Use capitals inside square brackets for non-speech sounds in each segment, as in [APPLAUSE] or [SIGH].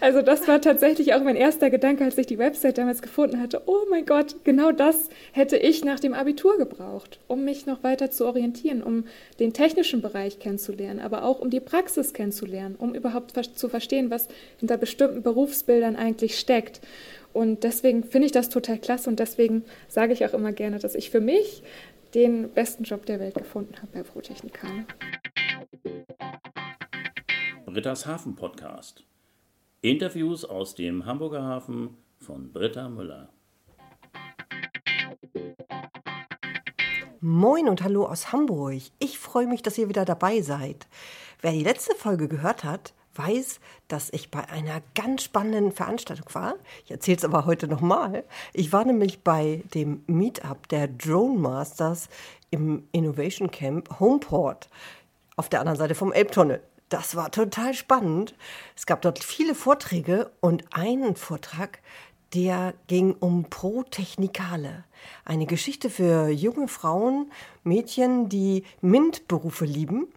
Also das war tatsächlich auch mein erster Gedanke, als ich die Website damals gefunden hatte. Oh mein Gott, genau das hätte ich nach dem Abitur gebraucht, um mich noch weiter zu orientieren, um den technischen Bereich kennenzulernen, aber auch um die Praxis kennenzulernen, um überhaupt zu verstehen, was hinter bestimmten Berufsbildern eigentlich steckt. Und deswegen finde ich das total klasse und deswegen sage ich auch immer gerne, dass ich für mich den besten Job der Welt gefunden habe bei Protechnikane. Britta's Hafen Podcast. Interviews aus dem Hamburger Hafen von Britta Müller. Moin und hallo aus Hamburg. Ich freue mich, dass ihr wieder dabei seid. Wer die letzte Folge gehört hat, weiß, dass ich bei einer ganz spannenden Veranstaltung war. Ich erzähle es aber heute nochmal. Ich war nämlich bei dem Meetup der Drone Masters im Innovation Camp Homeport auf der anderen Seite vom Elbtunnel. Das war total spannend. Es gab dort viele Vorträge und einen Vortrag, der ging um Pro Technikale. Eine Geschichte für junge Frauen, Mädchen, die MINT-Berufe lieben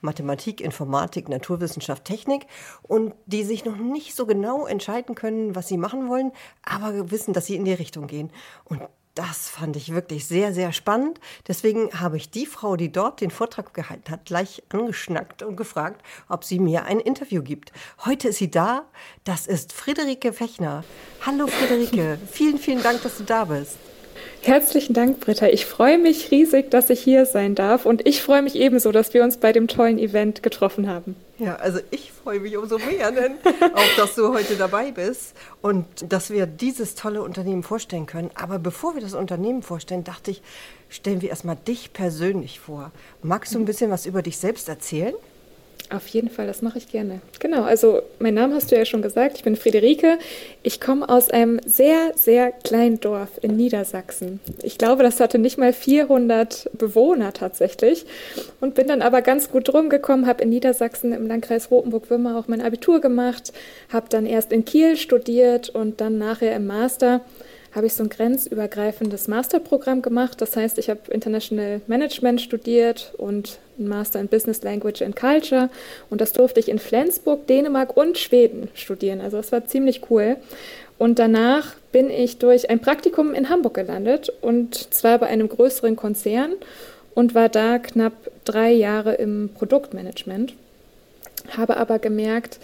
Mathematik, Informatik, Naturwissenschaft, Technik und die sich noch nicht so genau entscheiden können, was sie machen wollen, aber wissen, dass sie in die Richtung gehen. Und das fand ich wirklich sehr, sehr spannend. Deswegen habe ich die Frau, die dort den Vortrag gehalten hat, gleich angeschnackt und gefragt, ob sie mir ein Interview gibt. Heute ist sie da. Das ist Friederike Fechner. Hallo Friederike, [LAUGHS] vielen, vielen Dank, dass du da bist. Herzlichen Dank, Britta. Ich freue mich riesig, dass ich hier sein darf und ich freue mich ebenso, dass wir uns bei dem tollen Event getroffen haben. Ja, also ich freue mich umso mehr, denn auch, dass du heute dabei bist und dass wir dieses tolle Unternehmen vorstellen können. Aber bevor wir das Unternehmen vorstellen, dachte ich, stellen wir erstmal dich persönlich vor. Magst du ein bisschen was über dich selbst erzählen? Auf jeden Fall, das mache ich gerne. Genau, also mein Name hast du ja schon gesagt, ich bin Friederike. Ich komme aus einem sehr, sehr kleinen Dorf in Niedersachsen. Ich glaube, das hatte nicht mal 400 Bewohner tatsächlich und bin dann aber ganz gut drum gekommen, habe in Niedersachsen im Landkreis Rotenburg-Würmer auch mein Abitur gemacht, habe dann erst in Kiel studiert und dann nachher im Master habe ich so ein grenzübergreifendes Masterprogramm gemacht. Das heißt, ich habe International Management studiert und ein Master in Business Language and Culture. Und das durfte ich in Flensburg, Dänemark und Schweden studieren. Also das war ziemlich cool. Und danach bin ich durch ein Praktikum in Hamburg gelandet und zwar bei einem größeren Konzern und war da knapp drei Jahre im Produktmanagement. Habe aber gemerkt,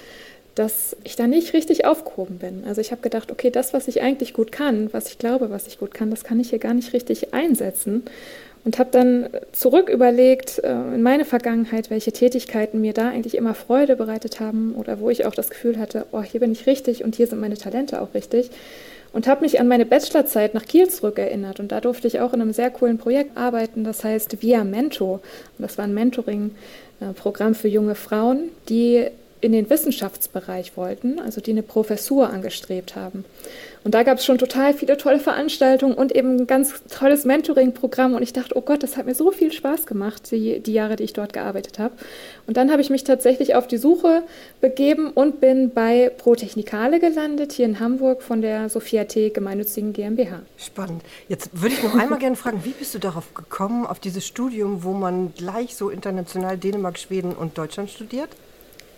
dass ich da nicht richtig aufgehoben bin. Also ich habe gedacht, okay, das, was ich eigentlich gut kann, was ich glaube, was ich gut kann, das kann ich hier gar nicht richtig einsetzen. Und habe dann zurück überlegt äh, in meine Vergangenheit, welche Tätigkeiten mir da eigentlich immer Freude bereitet haben oder wo ich auch das Gefühl hatte, oh, hier bin ich richtig und hier sind meine Talente auch richtig. Und habe mich an meine Bachelorzeit nach Kiel zurückerinnert. Und da durfte ich auch in einem sehr coolen Projekt arbeiten, das heißt Via Mento. Und das war ein Mentoring-Programm äh, für junge Frauen, die in den Wissenschaftsbereich wollten, also die eine Professur angestrebt haben. Und da gab es schon total viele tolle Veranstaltungen und eben ein ganz tolles Mentoring-Programm. Und ich dachte, oh Gott, das hat mir so viel Spaß gemacht, die, die Jahre, die ich dort gearbeitet habe. Und dann habe ich mich tatsächlich auf die Suche begeben und bin bei ProTechnikale gelandet, hier in Hamburg von der Sophia T. gemeinnützigen GmbH. Spannend. Jetzt würde ich noch einmal gerne fragen, wie bist du darauf gekommen, auf dieses Studium, wo man gleich so international Dänemark, Schweden und Deutschland studiert?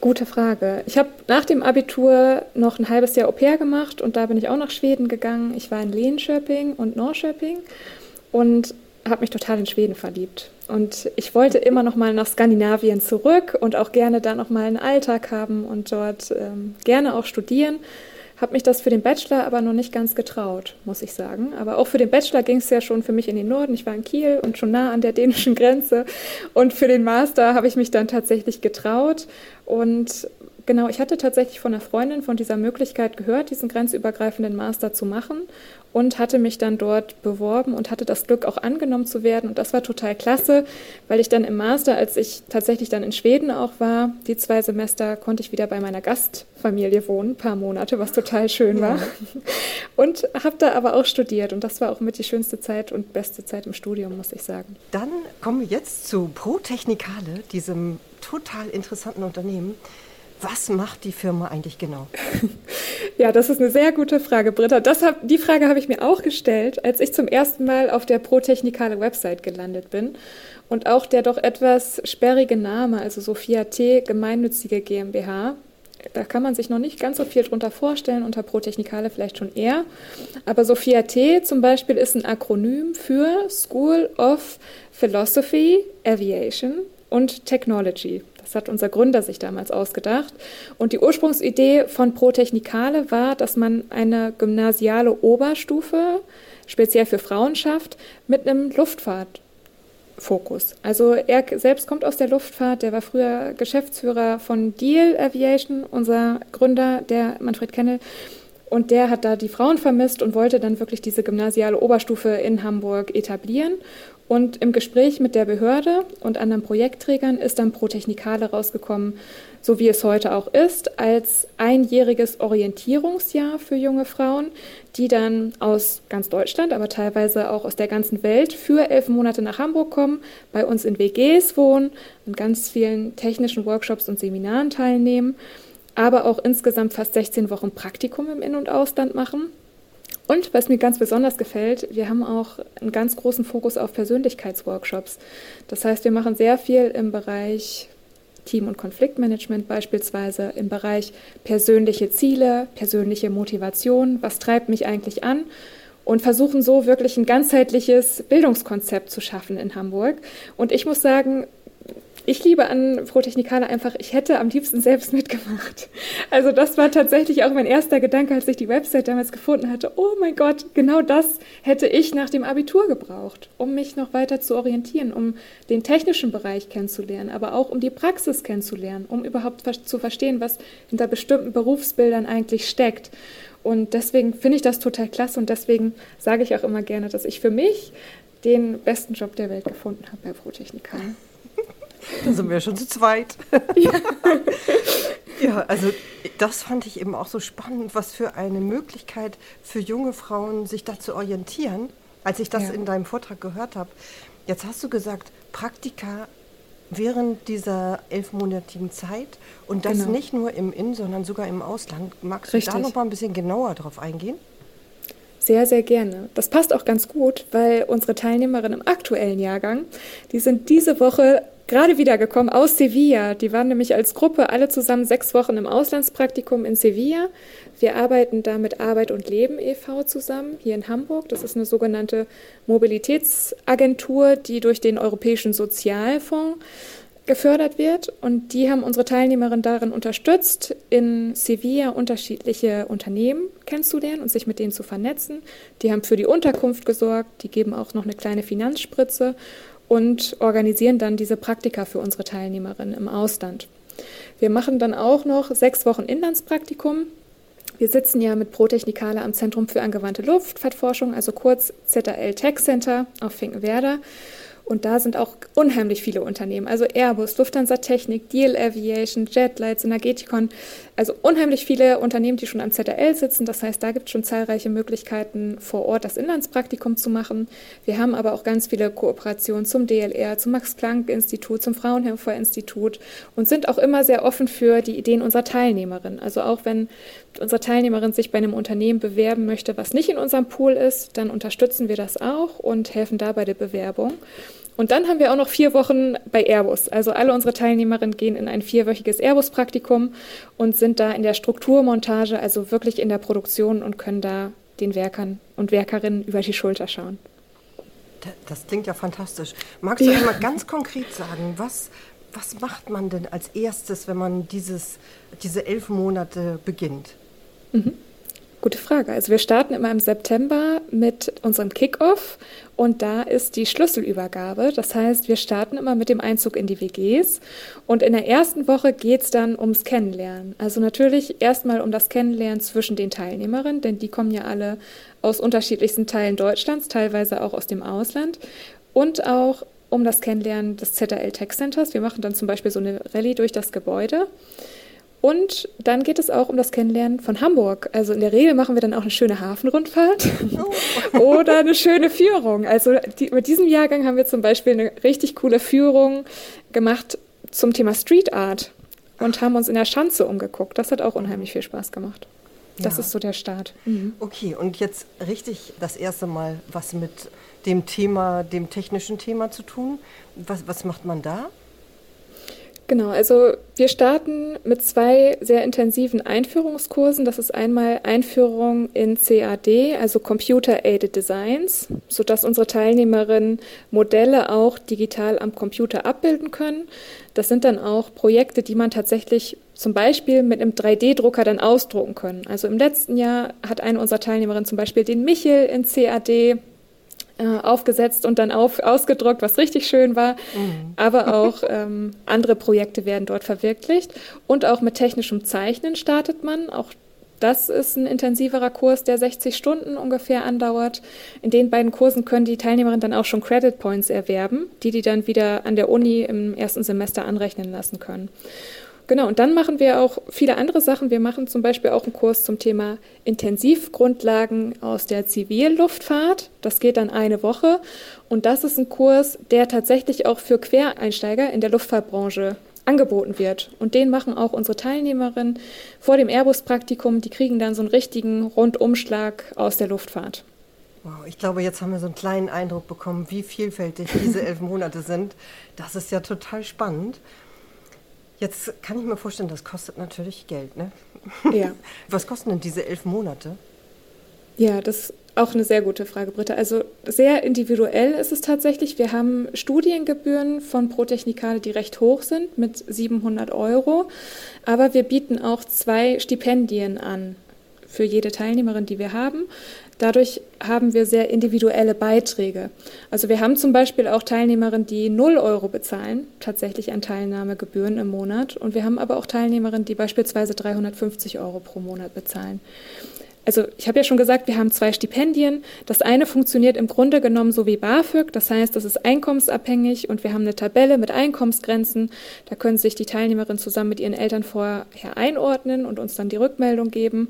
Gute Frage. Ich habe nach dem Abitur noch ein halbes Jahr Au pair gemacht und da bin ich auch nach Schweden gegangen. Ich war in Lenköping und Norrköping und habe mich total in Schweden verliebt. Und ich wollte immer noch mal nach Skandinavien zurück und auch gerne da noch mal einen Alltag haben und dort ähm, gerne auch studieren. Habe mich das für den Bachelor aber noch nicht ganz getraut, muss ich sagen. Aber auch für den Bachelor ging es ja schon für mich in den Norden. Ich war in Kiel und schon nah an der dänischen Grenze. Und für den Master habe ich mich dann tatsächlich getraut. Und genau, ich hatte tatsächlich von einer Freundin von dieser Möglichkeit gehört, diesen grenzübergreifenden Master zu machen und hatte mich dann dort beworben und hatte das Glück, auch angenommen zu werden. Und das war total klasse, weil ich dann im Master, als ich tatsächlich dann in Schweden auch war, die zwei Semester konnte ich wieder bei meiner Gastfamilie wohnen, ein paar Monate, was total schön war. Ja. [LAUGHS] Und habe da aber auch studiert und das war auch mit die schönste Zeit und beste Zeit im Studium, muss ich sagen. Dann kommen wir jetzt zu Pro Technikale, diesem total interessanten Unternehmen. Was macht die Firma eigentlich genau? [LAUGHS] Ja, das ist eine sehr gute Frage, Britta. Hab, die Frage habe ich mir auch gestellt, als ich zum ersten Mal auf der Pro-Technikale Website gelandet bin. Und auch der doch etwas sperrige Name, also Sophia T. Gemeinnützige GmbH, Da kann man sich noch nicht ganz so viel drunter vorstellen, unter Protechnikale vielleicht schon eher. Aber Sophia T zum Beispiel ist ein Akronym für School of Philosophy, Aviation und Technology. Das hat unser Gründer sich damals ausgedacht. Und die Ursprungsidee von Protechnikale war, dass man eine gymnasiale Oberstufe speziell für Frauen schafft mit einem Luftfahrtfokus. Also er selbst kommt aus der Luftfahrt, der war früher Geschäftsführer von Deal Aviation, unser Gründer, der Manfred Kennel. Und der hat da die Frauen vermisst und wollte dann wirklich diese gymnasiale Oberstufe in Hamburg etablieren. Und im Gespräch mit der Behörde und anderen Projektträgern ist dann Protechnikale rausgekommen, so wie es heute auch ist, als einjähriges Orientierungsjahr für junge Frauen, die dann aus ganz Deutschland, aber teilweise auch aus der ganzen Welt für elf Monate nach Hamburg kommen, bei uns in WGs wohnen, an ganz vielen technischen Workshops und Seminaren teilnehmen, aber auch insgesamt fast 16 Wochen Praktikum im In- und Ausland machen und was mir ganz besonders gefällt, wir haben auch einen ganz großen Fokus auf Persönlichkeitsworkshops. Das heißt, wir machen sehr viel im Bereich Team- und Konfliktmanagement beispielsweise, im Bereich persönliche Ziele, persönliche Motivation, was treibt mich eigentlich an und versuchen so wirklich ein ganzheitliches Bildungskonzept zu schaffen in Hamburg. Und ich muss sagen, ich liebe an Protechnikale einfach, ich hätte am liebsten selbst mitgemacht. Also das war tatsächlich auch mein erster Gedanke, als ich die Website damals gefunden hatte. Oh mein Gott, genau das hätte ich nach dem Abitur gebraucht, um mich noch weiter zu orientieren, um den technischen Bereich kennenzulernen, aber auch um die Praxis kennenzulernen, um überhaupt zu verstehen, was hinter bestimmten Berufsbildern eigentlich steckt. Und deswegen finde ich das total klasse und deswegen sage ich auch immer gerne, dass ich für mich den besten Job der Welt gefunden habe bei Protechnikalen. Da sind wir schon zu zweit. Ja. [LAUGHS] ja, also das fand ich eben auch so spannend, was für eine Möglichkeit für junge Frauen, sich da zu orientieren, als ich das ja. in deinem Vortrag gehört habe. Jetzt hast du gesagt, Praktika während dieser elfmonatigen Zeit und das genau. nicht nur im In-, sondern sogar im Ausland. Magst Richtig. du da noch mal ein bisschen genauer drauf eingehen? Sehr, sehr gerne. Das passt auch ganz gut, weil unsere Teilnehmerinnen im aktuellen Jahrgang, die sind diese Woche gerade wiedergekommen aus Sevilla. Die waren nämlich als Gruppe alle zusammen sechs Wochen im Auslandspraktikum in Sevilla. Wir arbeiten da mit Arbeit und Leben e.V. zusammen hier in Hamburg. Das ist eine sogenannte Mobilitätsagentur, die durch den Europäischen Sozialfonds gefördert wird. Und die haben unsere Teilnehmerin darin unterstützt, in Sevilla unterschiedliche Unternehmen kennenzulernen und sich mit denen zu vernetzen. Die haben für die Unterkunft gesorgt, die geben auch noch eine kleine Finanzspritze und organisieren dann diese Praktika für unsere Teilnehmerinnen im Ausland. Wir machen dann auch noch sechs Wochen Inlandspraktikum. Wir sitzen ja mit Protechnikale am Zentrum für angewandte Luftfahrtforschung, also kurz ZAL Tech Center auf Finkenwerder. Und da sind auch unheimlich viele Unternehmen, also Airbus, Lufthansa Technik, Deal Aviation, Jetlight, Synergeticon, also unheimlich viele Unternehmen, die schon am ZRL sitzen. Das heißt, da gibt es schon zahlreiche Möglichkeiten, vor Ort das Inlandspraktikum zu machen. Wir haben aber auch ganz viele Kooperationen zum DLR, zum Max-Planck-Institut, zum Fraunhofer-Institut und sind auch immer sehr offen für die Ideen unserer Teilnehmerin. Also auch wenn unsere Teilnehmerin sich bei einem Unternehmen bewerben möchte, was nicht in unserem Pool ist, dann unterstützen wir das auch und helfen da bei der Bewerbung. Und dann haben wir auch noch vier Wochen bei Airbus. Also alle unsere Teilnehmerinnen gehen in ein vierwöchiges Airbus-Praktikum und sind da in der Strukturmontage, also wirklich in der Produktion und können da den Werkern und Werkerinnen über die Schulter schauen. Das klingt ja fantastisch. Magst du ja. mal ganz konkret sagen, was, was macht man denn als erstes, wenn man dieses, diese elf Monate beginnt? Mhm. Gute Frage. Also wir starten immer im September mit unserem Kickoff und da ist die Schlüsselübergabe. Das heißt, wir starten immer mit dem Einzug in die WGs und in der ersten Woche geht es dann ums Kennenlernen. Also natürlich erstmal um das Kennenlernen zwischen den Teilnehmerinnen, denn die kommen ja alle aus unterschiedlichsten Teilen Deutschlands, teilweise auch aus dem Ausland und auch um das Kennenlernen des ZRL Tech Centers. Wir machen dann zum Beispiel so eine Rallye durch das Gebäude. Und dann geht es auch um das Kennenlernen von Hamburg. Also in der Regel machen wir dann auch eine schöne Hafenrundfahrt oh. [LAUGHS] oder eine schöne Führung. Also die, mit diesem Jahrgang haben wir zum Beispiel eine richtig coole Führung gemacht zum Thema Street Art und haben uns in der Schanze umgeguckt. Das hat auch unheimlich viel Spaß gemacht. Das ja. ist so der Start. Mhm. Okay, und jetzt richtig das erste Mal was mit dem Thema, dem technischen Thema zu tun. Was, was macht man da? Genau, also wir starten mit zwei sehr intensiven Einführungskursen. Das ist einmal Einführung in CAD, also Computer Aided Designs, sodass unsere Teilnehmerinnen Modelle auch digital am Computer abbilden können. Das sind dann auch Projekte, die man tatsächlich zum Beispiel mit einem 3D-Drucker dann ausdrucken können. Also im letzten Jahr hat eine unserer Teilnehmerinnen zum Beispiel den Michel in CAD äh, aufgesetzt und dann auf, ausgedruckt, was richtig schön war. Mhm. Aber [LAUGHS] auch ähm, andere Projekte werden dort verwirklicht. Und auch mit technischem Zeichnen startet man. Auch das ist ein intensiverer Kurs, der 60 Stunden ungefähr andauert. In den beiden Kursen können die Teilnehmerinnen dann auch schon Credit Points erwerben, die die dann wieder an der Uni im ersten Semester anrechnen lassen können. Genau, und dann machen wir auch viele andere Sachen. Wir machen zum Beispiel auch einen Kurs zum Thema Intensivgrundlagen aus der Zivilluftfahrt. Das geht dann eine Woche. Und das ist ein Kurs, der tatsächlich auch für Quereinsteiger in der Luftfahrtbranche angeboten wird. Und den machen auch unsere Teilnehmerinnen vor dem Airbus-Praktikum. Die kriegen dann so einen richtigen Rundumschlag aus der Luftfahrt. Wow, ich glaube, jetzt haben wir so einen kleinen Eindruck bekommen, wie vielfältig diese [LAUGHS] elf Monate sind. Das ist ja total spannend. Jetzt kann ich mir vorstellen, das kostet natürlich Geld, ne? Ja. [LAUGHS] Was kosten denn diese elf Monate? Ja, das ist auch eine sehr gute Frage, Britta. Also sehr individuell ist es tatsächlich. Wir haben Studiengebühren von Protechnikale, die recht hoch sind, mit 700 Euro. Aber wir bieten auch zwei Stipendien an für jede Teilnehmerin, die wir haben. Dadurch haben wir sehr individuelle Beiträge. Also wir haben zum Beispiel auch Teilnehmerinnen, die 0 Euro bezahlen, tatsächlich an Teilnahmegebühren im Monat. Und wir haben aber auch Teilnehmerinnen, die beispielsweise 350 Euro pro Monat bezahlen also ich habe ja schon gesagt, wir haben zwei Stipendien. Das eine funktioniert im Grunde genommen so wie BAföG, das heißt, das ist einkommensabhängig und wir haben eine Tabelle mit Einkommensgrenzen. Da können sich die Teilnehmerinnen zusammen mit ihren Eltern vorher einordnen und uns dann die Rückmeldung geben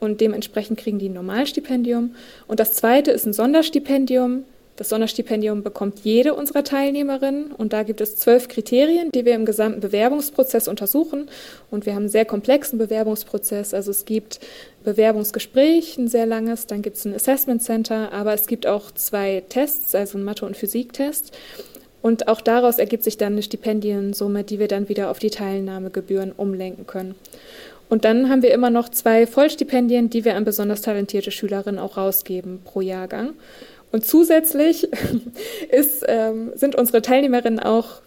und dementsprechend kriegen die ein Normalstipendium. Und das zweite ist ein Sonderstipendium. Das Sonderstipendium bekommt jede unserer Teilnehmerinnen und da gibt es zwölf Kriterien, die wir im gesamten Bewerbungsprozess untersuchen. Und wir haben einen sehr komplexen Bewerbungsprozess. Also es gibt Bewerbungsgespräch, ein sehr langes, dann gibt es ein Assessment Center, aber es gibt auch zwei Tests, also ein Mathe- und Physiktest. Und auch daraus ergibt sich dann eine Stipendiensumme, die wir dann wieder auf die Teilnahmegebühren umlenken können. Und dann haben wir immer noch zwei Vollstipendien, die wir an besonders talentierte Schülerinnen auch rausgeben pro Jahrgang. Und zusätzlich [LAUGHS] ist, ähm, sind unsere Teilnehmerinnen auch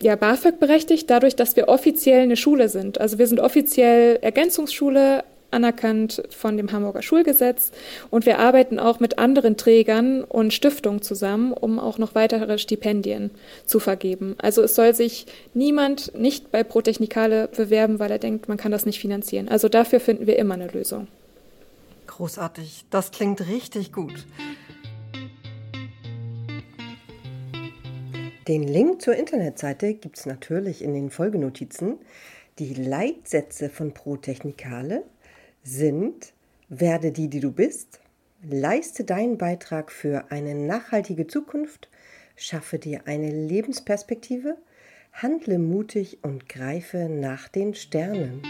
ja, BAföG berechtigt, dadurch, dass wir offiziell eine Schule sind. Also wir sind offiziell Ergänzungsschule, anerkannt von dem Hamburger Schulgesetz. Und wir arbeiten auch mit anderen Trägern und Stiftungen zusammen, um auch noch weitere Stipendien zu vergeben. Also es soll sich niemand nicht bei Protechnikale bewerben, weil er denkt, man kann das nicht finanzieren. Also dafür finden wir immer eine Lösung. Großartig, das klingt richtig gut. Den Link zur Internetseite gibt es natürlich in den Folgenotizen. Die Leitsätze von Pro Technikale sind Werde die, die du bist, leiste deinen Beitrag für eine nachhaltige Zukunft, schaffe dir eine Lebensperspektive, handle mutig und greife nach den Sternen.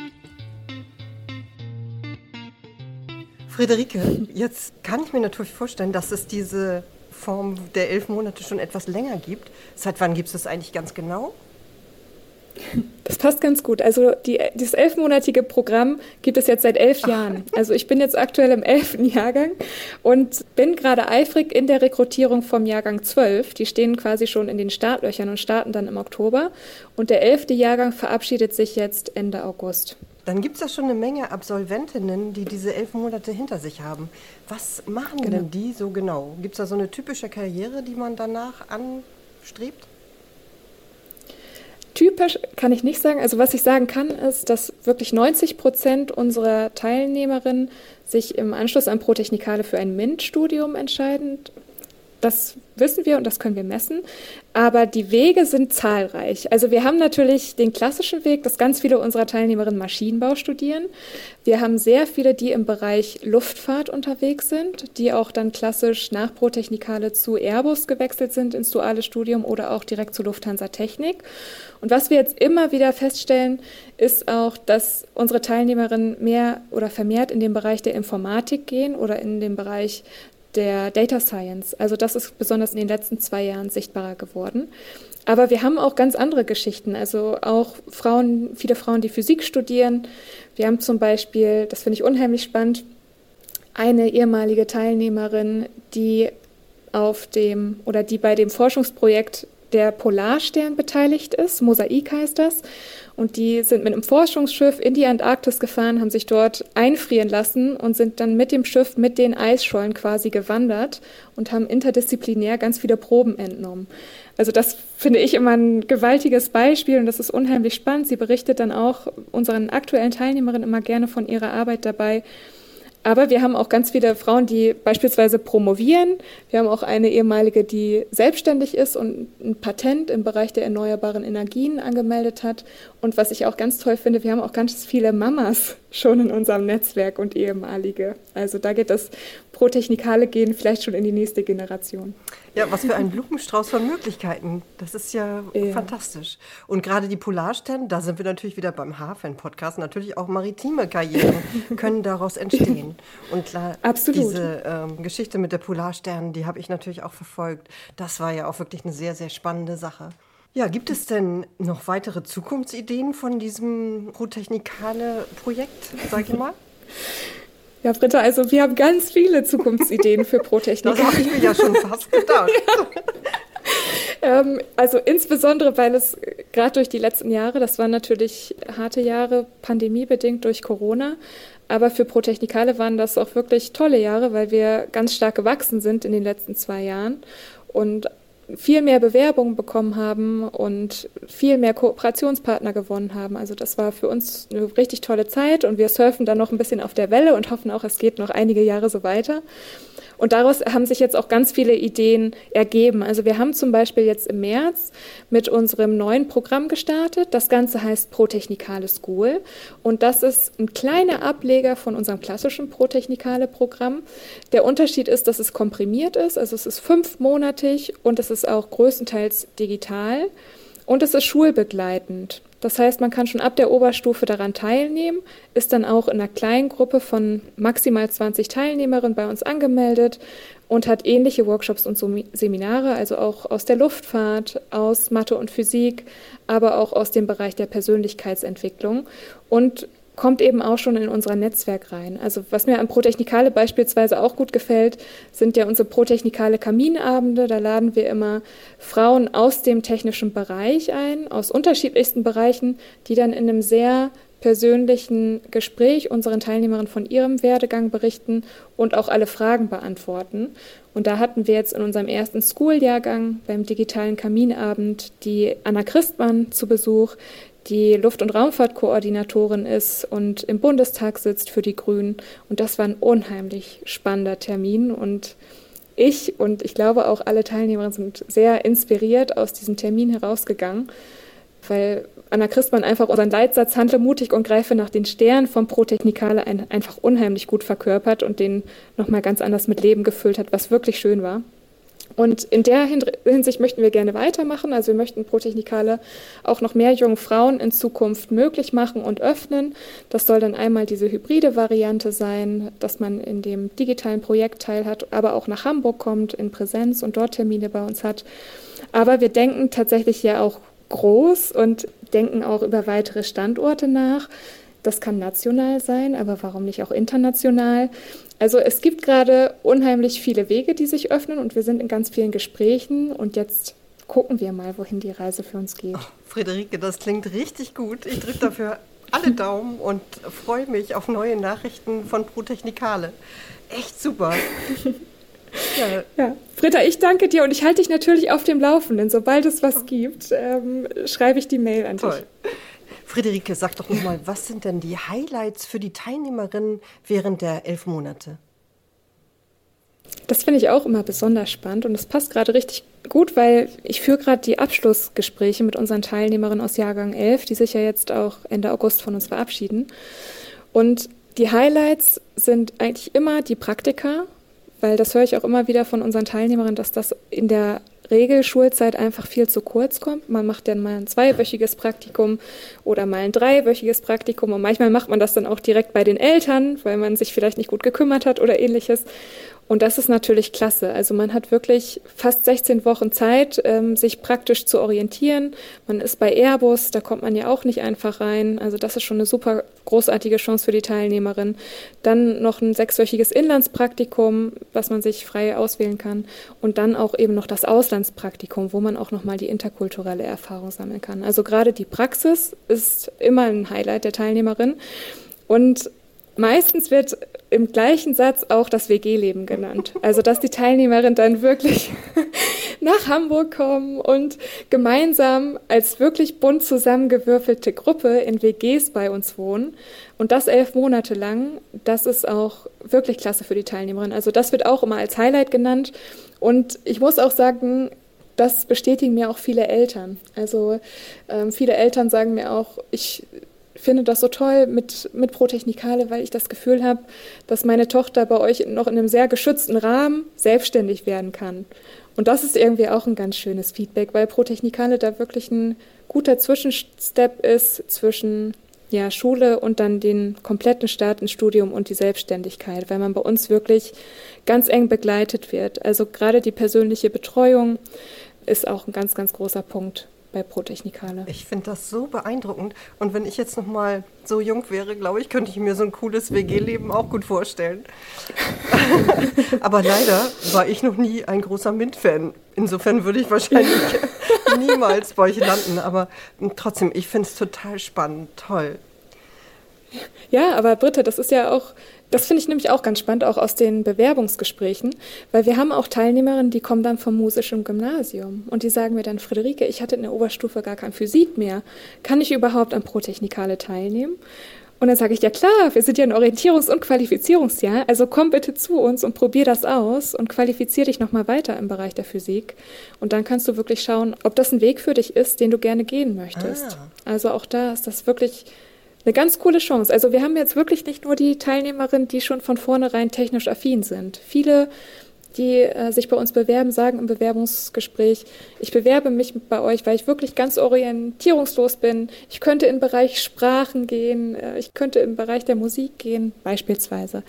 Friederike, jetzt kann ich mir natürlich vorstellen, dass es diese Form der elf Monate schon etwas länger gibt. Seit wann gibt es das eigentlich ganz genau? Das passt ganz gut. Also die, dieses elfmonatige Programm gibt es jetzt seit elf. Jahren. Also ich bin jetzt aktuell im elften Jahrgang und bin gerade eifrig in der Rekrutierung vom Jahrgang zwölf. Die stehen quasi schon in den Startlöchern und starten dann im Oktober. Und der elfte Jahrgang verabschiedet sich jetzt Ende August. Dann gibt es ja schon eine Menge Absolventinnen, die diese elf Monate hinter sich haben. Was machen genau. denn die so genau? Gibt es da so eine typische Karriere, die man danach anstrebt? Typisch kann ich nicht sagen. Also was ich sagen kann, ist, dass wirklich 90 Prozent unserer Teilnehmerinnen sich im Anschluss an Protechnikale für ein MINT-Studium entscheiden. Das wissen wir und das können wir messen. Aber die Wege sind zahlreich. Also wir haben natürlich den klassischen Weg, dass ganz viele unserer Teilnehmerinnen Maschinenbau studieren. Wir haben sehr viele, die im Bereich Luftfahrt unterwegs sind, die auch dann klassisch nach Protechnikale zu Airbus gewechselt sind ins duale Studium oder auch direkt zu Lufthansa Technik. Und was wir jetzt immer wieder feststellen, ist auch, dass unsere Teilnehmerinnen mehr oder vermehrt in den Bereich der Informatik gehen oder in den Bereich der Data Science. Also das ist besonders in den letzten zwei Jahren sichtbarer geworden. Aber wir haben auch ganz andere Geschichten, also auch Frauen, viele Frauen, die Physik studieren. Wir haben zum Beispiel, das finde ich unheimlich spannend, eine ehemalige Teilnehmerin, die auf dem oder die bei dem Forschungsprojekt der Polarstern beteiligt ist. Mosaik heißt das. Und die sind mit einem Forschungsschiff in die Antarktis gefahren, haben sich dort einfrieren lassen und sind dann mit dem Schiff mit den Eisschollen quasi gewandert und haben interdisziplinär ganz viele Proben entnommen. Also das finde ich immer ein gewaltiges Beispiel und das ist unheimlich spannend. Sie berichtet dann auch unseren aktuellen Teilnehmerinnen immer gerne von ihrer Arbeit dabei, aber wir haben auch ganz viele Frauen, die beispielsweise promovieren. Wir haben auch eine ehemalige, die selbstständig ist und ein Patent im Bereich der erneuerbaren Energien angemeldet hat. Und was ich auch ganz toll finde, wir haben auch ganz viele Mamas schon in unserem Netzwerk und ehemalige. Also da geht das Pro-Technikale gehen vielleicht schon in die nächste Generation. Ja, was für ein Blumenstrauß von Möglichkeiten. Das ist ja, ja. fantastisch. Und gerade die Polarstern, da sind wir natürlich wieder beim Hafen-Podcast, natürlich auch maritime Karrieren [LAUGHS] können daraus entstehen. Und klar, Absolut. diese ähm, Geschichte mit der Polarstern, die habe ich natürlich auch verfolgt. Das war ja auch wirklich eine sehr, sehr spannende Sache. Ja, gibt es denn noch weitere Zukunftsideen von diesem Pro-Technikale-Projekt, sag ich mal? [LAUGHS] Ja, Britta, also wir haben ganz viele Zukunftsideen für [LAUGHS] Protechnik. Das habe ich mir ja schon fast gedacht. [LAUGHS] ja. ähm, also insbesondere, weil es gerade durch die letzten Jahre, das waren natürlich harte Jahre, pandemiebedingt durch Corona, aber für Protechnikale waren das auch wirklich tolle Jahre, weil wir ganz stark gewachsen sind in den letzten zwei Jahren und viel mehr Bewerbungen bekommen haben und viel mehr Kooperationspartner gewonnen haben. Also das war für uns eine richtig tolle Zeit und wir surfen dann noch ein bisschen auf der Welle und hoffen auch, es geht noch einige Jahre so weiter. Und daraus haben sich jetzt auch ganz viele Ideen ergeben. Also wir haben zum Beispiel jetzt im März mit unserem neuen Programm gestartet. Das Ganze heißt Protechnikale School. Und das ist ein kleiner Ableger von unserem klassischen Protechnikale Programm. Der Unterschied ist, dass es komprimiert ist. Also es ist fünfmonatig und es ist auch größtenteils digital. Und es ist schulbegleitend. Das heißt, man kann schon ab der Oberstufe daran teilnehmen, ist dann auch in einer kleinen Gruppe von maximal 20 Teilnehmerinnen bei uns angemeldet und hat ähnliche Workshops und Seminare, also auch aus der Luftfahrt, aus Mathe und Physik, aber auch aus dem Bereich der Persönlichkeitsentwicklung. Und kommt eben auch schon in unser Netzwerk rein. Also was mir an Protechnikale beispielsweise auch gut gefällt, sind ja unsere Protechnikale Kaminabende. Da laden wir immer Frauen aus dem technischen Bereich ein, aus unterschiedlichsten Bereichen, die dann in einem sehr persönlichen Gespräch unseren Teilnehmerinnen von ihrem Werdegang berichten und auch alle Fragen beantworten. Und da hatten wir jetzt in unserem ersten School-Jahrgang beim digitalen Kaminabend die Anna Christmann zu Besuch, die Luft- und Raumfahrtkoordinatorin ist und im Bundestag sitzt für die Grünen. Und das war ein unheimlich spannender Termin. Und ich und ich glaube auch alle Teilnehmerinnen sind sehr inspiriert aus diesem Termin herausgegangen, weil Anna Christmann einfach unseren Leitsatz Handle mutig und greife nach den Sternen vom Pro-Technikale ein, einfach unheimlich gut verkörpert und den nochmal ganz anders mit Leben gefüllt hat, was wirklich schön war. Und in der Hinsicht möchten wir gerne weitermachen. Also wir möchten Protechnikale auch noch mehr jungen Frauen in Zukunft möglich machen und öffnen. Das soll dann einmal diese hybride Variante sein, dass man in dem digitalen Projekt teilhat, aber auch nach Hamburg kommt in Präsenz und dort Termine bei uns hat. Aber wir denken tatsächlich ja auch groß und denken auch über weitere Standorte nach. Das kann national sein, aber warum nicht auch international? Also es gibt gerade unheimlich viele Wege, die sich öffnen und wir sind in ganz vielen Gesprächen und jetzt gucken wir mal, wohin die Reise für uns geht. Oh, Friederike, das klingt richtig gut. Ich drücke dafür alle Daumen und freue mich auf neue Nachrichten von ProTechnikale. Echt super. [LAUGHS] Ja. ja. Britta, ich danke dir und ich halte dich natürlich auf dem Laufenden. Sobald es was gibt, ähm, schreibe ich die Mail an Toll. dich. Friederike, sag doch nochmal, was sind denn die Highlights für die Teilnehmerinnen während der elf Monate? Das finde ich auch immer besonders spannend und es passt gerade richtig gut, weil ich führe gerade die Abschlussgespräche mit unseren Teilnehmerinnen aus Jahrgang 11, die sich ja jetzt auch Ende August von uns verabschieden. Und die Highlights sind eigentlich immer die Praktika, weil das höre ich auch immer wieder von unseren Teilnehmerinnen, dass das in der Regelschulzeit einfach viel zu kurz kommt. Man macht dann mal ein zweiwöchiges Praktikum oder mal ein dreiwöchiges Praktikum und manchmal macht man das dann auch direkt bei den Eltern, weil man sich vielleicht nicht gut gekümmert hat oder ähnliches. Und das ist natürlich klasse. Also man hat wirklich fast 16 Wochen Zeit, ähm, sich praktisch zu orientieren. Man ist bei Airbus, da kommt man ja auch nicht einfach rein. Also das ist schon eine super großartige Chance für die Teilnehmerin. Dann noch ein sechswöchiges Inlandspraktikum, was man sich frei auswählen kann. Und dann auch eben noch das Auslandspraktikum, wo man auch nochmal die interkulturelle Erfahrung sammeln kann. Also gerade die Praxis ist immer ein Highlight der Teilnehmerin. Und Meistens wird im gleichen Satz auch das WG-Leben genannt. Also, dass die Teilnehmerinnen dann wirklich [LAUGHS] nach Hamburg kommen und gemeinsam als wirklich bunt zusammengewürfelte Gruppe in WGs bei uns wohnen. Und das elf Monate lang, das ist auch wirklich klasse für die Teilnehmerinnen. Also, das wird auch immer als Highlight genannt. Und ich muss auch sagen, das bestätigen mir auch viele Eltern. Also ähm, viele Eltern sagen mir auch, ich finde das so toll mit, mit Protechnikale, weil ich das Gefühl habe, dass meine Tochter bei euch noch in einem sehr geschützten Rahmen selbstständig werden kann. Und das ist irgendwie auch ein ganz schönes Feedback, weil Protechnikale da wirklich ein guter Zwischenstep ist zwischen ja, Schule und dann den kompletten Start ins Studium und die Selbstständigkeit, weil man bei uns wirklich ganz eng begleitet wird. Also gerade die persönliche Betreuung ist auch ein ganz, ganz großer Punkt bei Protechnikale. Ich finde das so beeindruckend. Und wenn ich jetzt noch mal so jung wäre, glaube ich, könnte ich mir so ein cooles WG-Leben auch gut vorstellen. [LAUGHS] Aber leider war ich noch nie ein großer MINT-Fan. Insofern würde ich wahrscheinlich [LAUGHS] niemals bei euch landen. Aber trotzdem, ich finde es total spannend. Toll. Ja, aber Britta, das ist ja auch das finde ich nämlich auch ganz spannend, auch aus den Bewerbungsgesprächen, weil wir haben auch Teilnehmerinnen, die kommen dann vom musischen Gymnasium und die sagen mir dann, Friederike, ich hatte in der Oberstufe gar kein Physik mehr. Kann ich überhaupt an Protechnikale teilnehmen? Und dann sage ich, ja klar, wir sind ja ein Orientierungs- und Qualifizierungsjahr, also komm bitte zu uns und probier das aus und qualifizier dich nochmal weiter im Bereich der Physik. Und dann kannst du wirklich schauen, ob das ein Weg für dich ist, den du gerne gehen möchtest. Ah. Also auch da ist das wirklich eine ganz coole Chance. Also wir haben jetzt wirklich nicht nur die Teilnehmerinnen, die schon von vornherein technisch affin sind. Viele, die äh, sich bei uns bewerben, sagen im Bewerbungsgespräch, ich bewerbe mich bei euch, weil ich wirklich ganz orientierungslos bin. Ich könnte in den Bereich Sprachen gehen, äh, ich könnte im Bereich der Musik gehen, beispielsweise,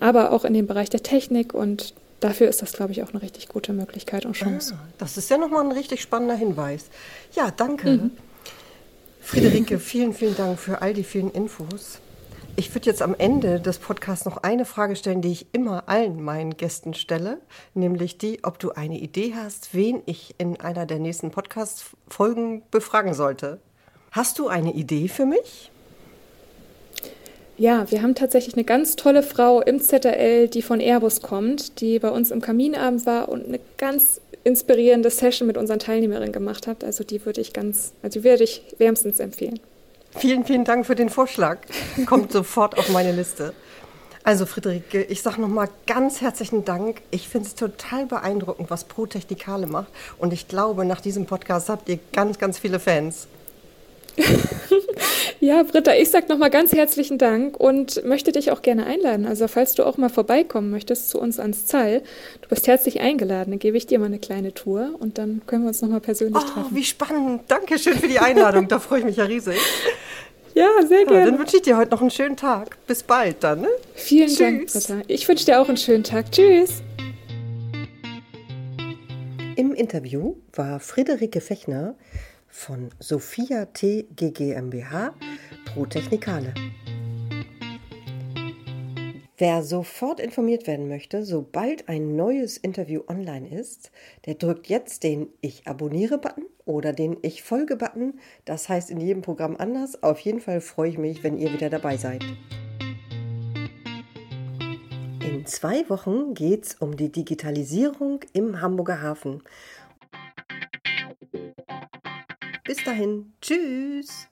aber auch in den Bereich der Technik und dafür ist das, glaube ich, auch eine richtig gute Möglichkeit und Chance. Ah, das ist ja nochmal ein richtig spannender Hinweis. Ja, danke. Mhm. Friederike, vielen, vielen Dank für all die vielen Infos. Ich würde jetzt am Ende des Podcasts noch eine Frage stellen, die ich immer allen meinen Gästen stelle, nämlich die, ob du eine Idee hast, wen ich in einer der nächsten Podcast-Folgen befragen sollte. Hast du eine Idee für mich? Ja, wir haben tatsächlich eine ganz tolle Frau im ZRL, die von Airbus kommt, die bei uns im Kaminabend war und eine ganz inspirierende Session mit unseren Teilnehmerinnen gemacht habt. Also die würde ich ganz, also die würde ich wärmstens empfehlen. Vielen, vielen Dank für den Vorschlag. Kommt sofort auf meine Liste. Also Friederike, ich sage nochmal ganz herzlichen Dank. Ich finde es total beeindruckend, was Pro Technikale macht. Und ich glaube, nach diesem Podcast habt ihr ganz, ganz viele Fans. [LAUGHS] ja, Britta, ich sage nochmal ganz herzlichen Dank und möchte dich auch gerne einladen. Also falls du auch mal vorbeikommen möchtest zu uns ans Zall, du bist herzlich eingeladen. Dann gebe ich dir mal eine kleine Tour und dann können wir uns nochmal persönlich oh, treffen. Wie spannend. Dankeschön für die Einladung. da freue ich mich ja riesig. Ja, sehr gerne. Ja, dann wünsche ich dir heute noch einen schönen Tag. Bis bald dann. Ne? Vielen Tschüss. Dank, Britta. Ich wünsche dir auch einen schönen Tag. Tschüss. Im Interview war Friederike Fechner von Sophia T. GmbH Pro Technikale. Wer sofort informiert werden möchte, sobald ein neues Interview online ist, der drückt jetzt den Ich abonniere-Button oder den Ich folge-Button. Das heißt in jedem Programm anders. Auf jeden Fall freue ich mich, wenn ihr wieder dabei seid. In zwei Wochen geht es um die Digitalisierung im Hamburger Hafen bis dahin. Tschüss.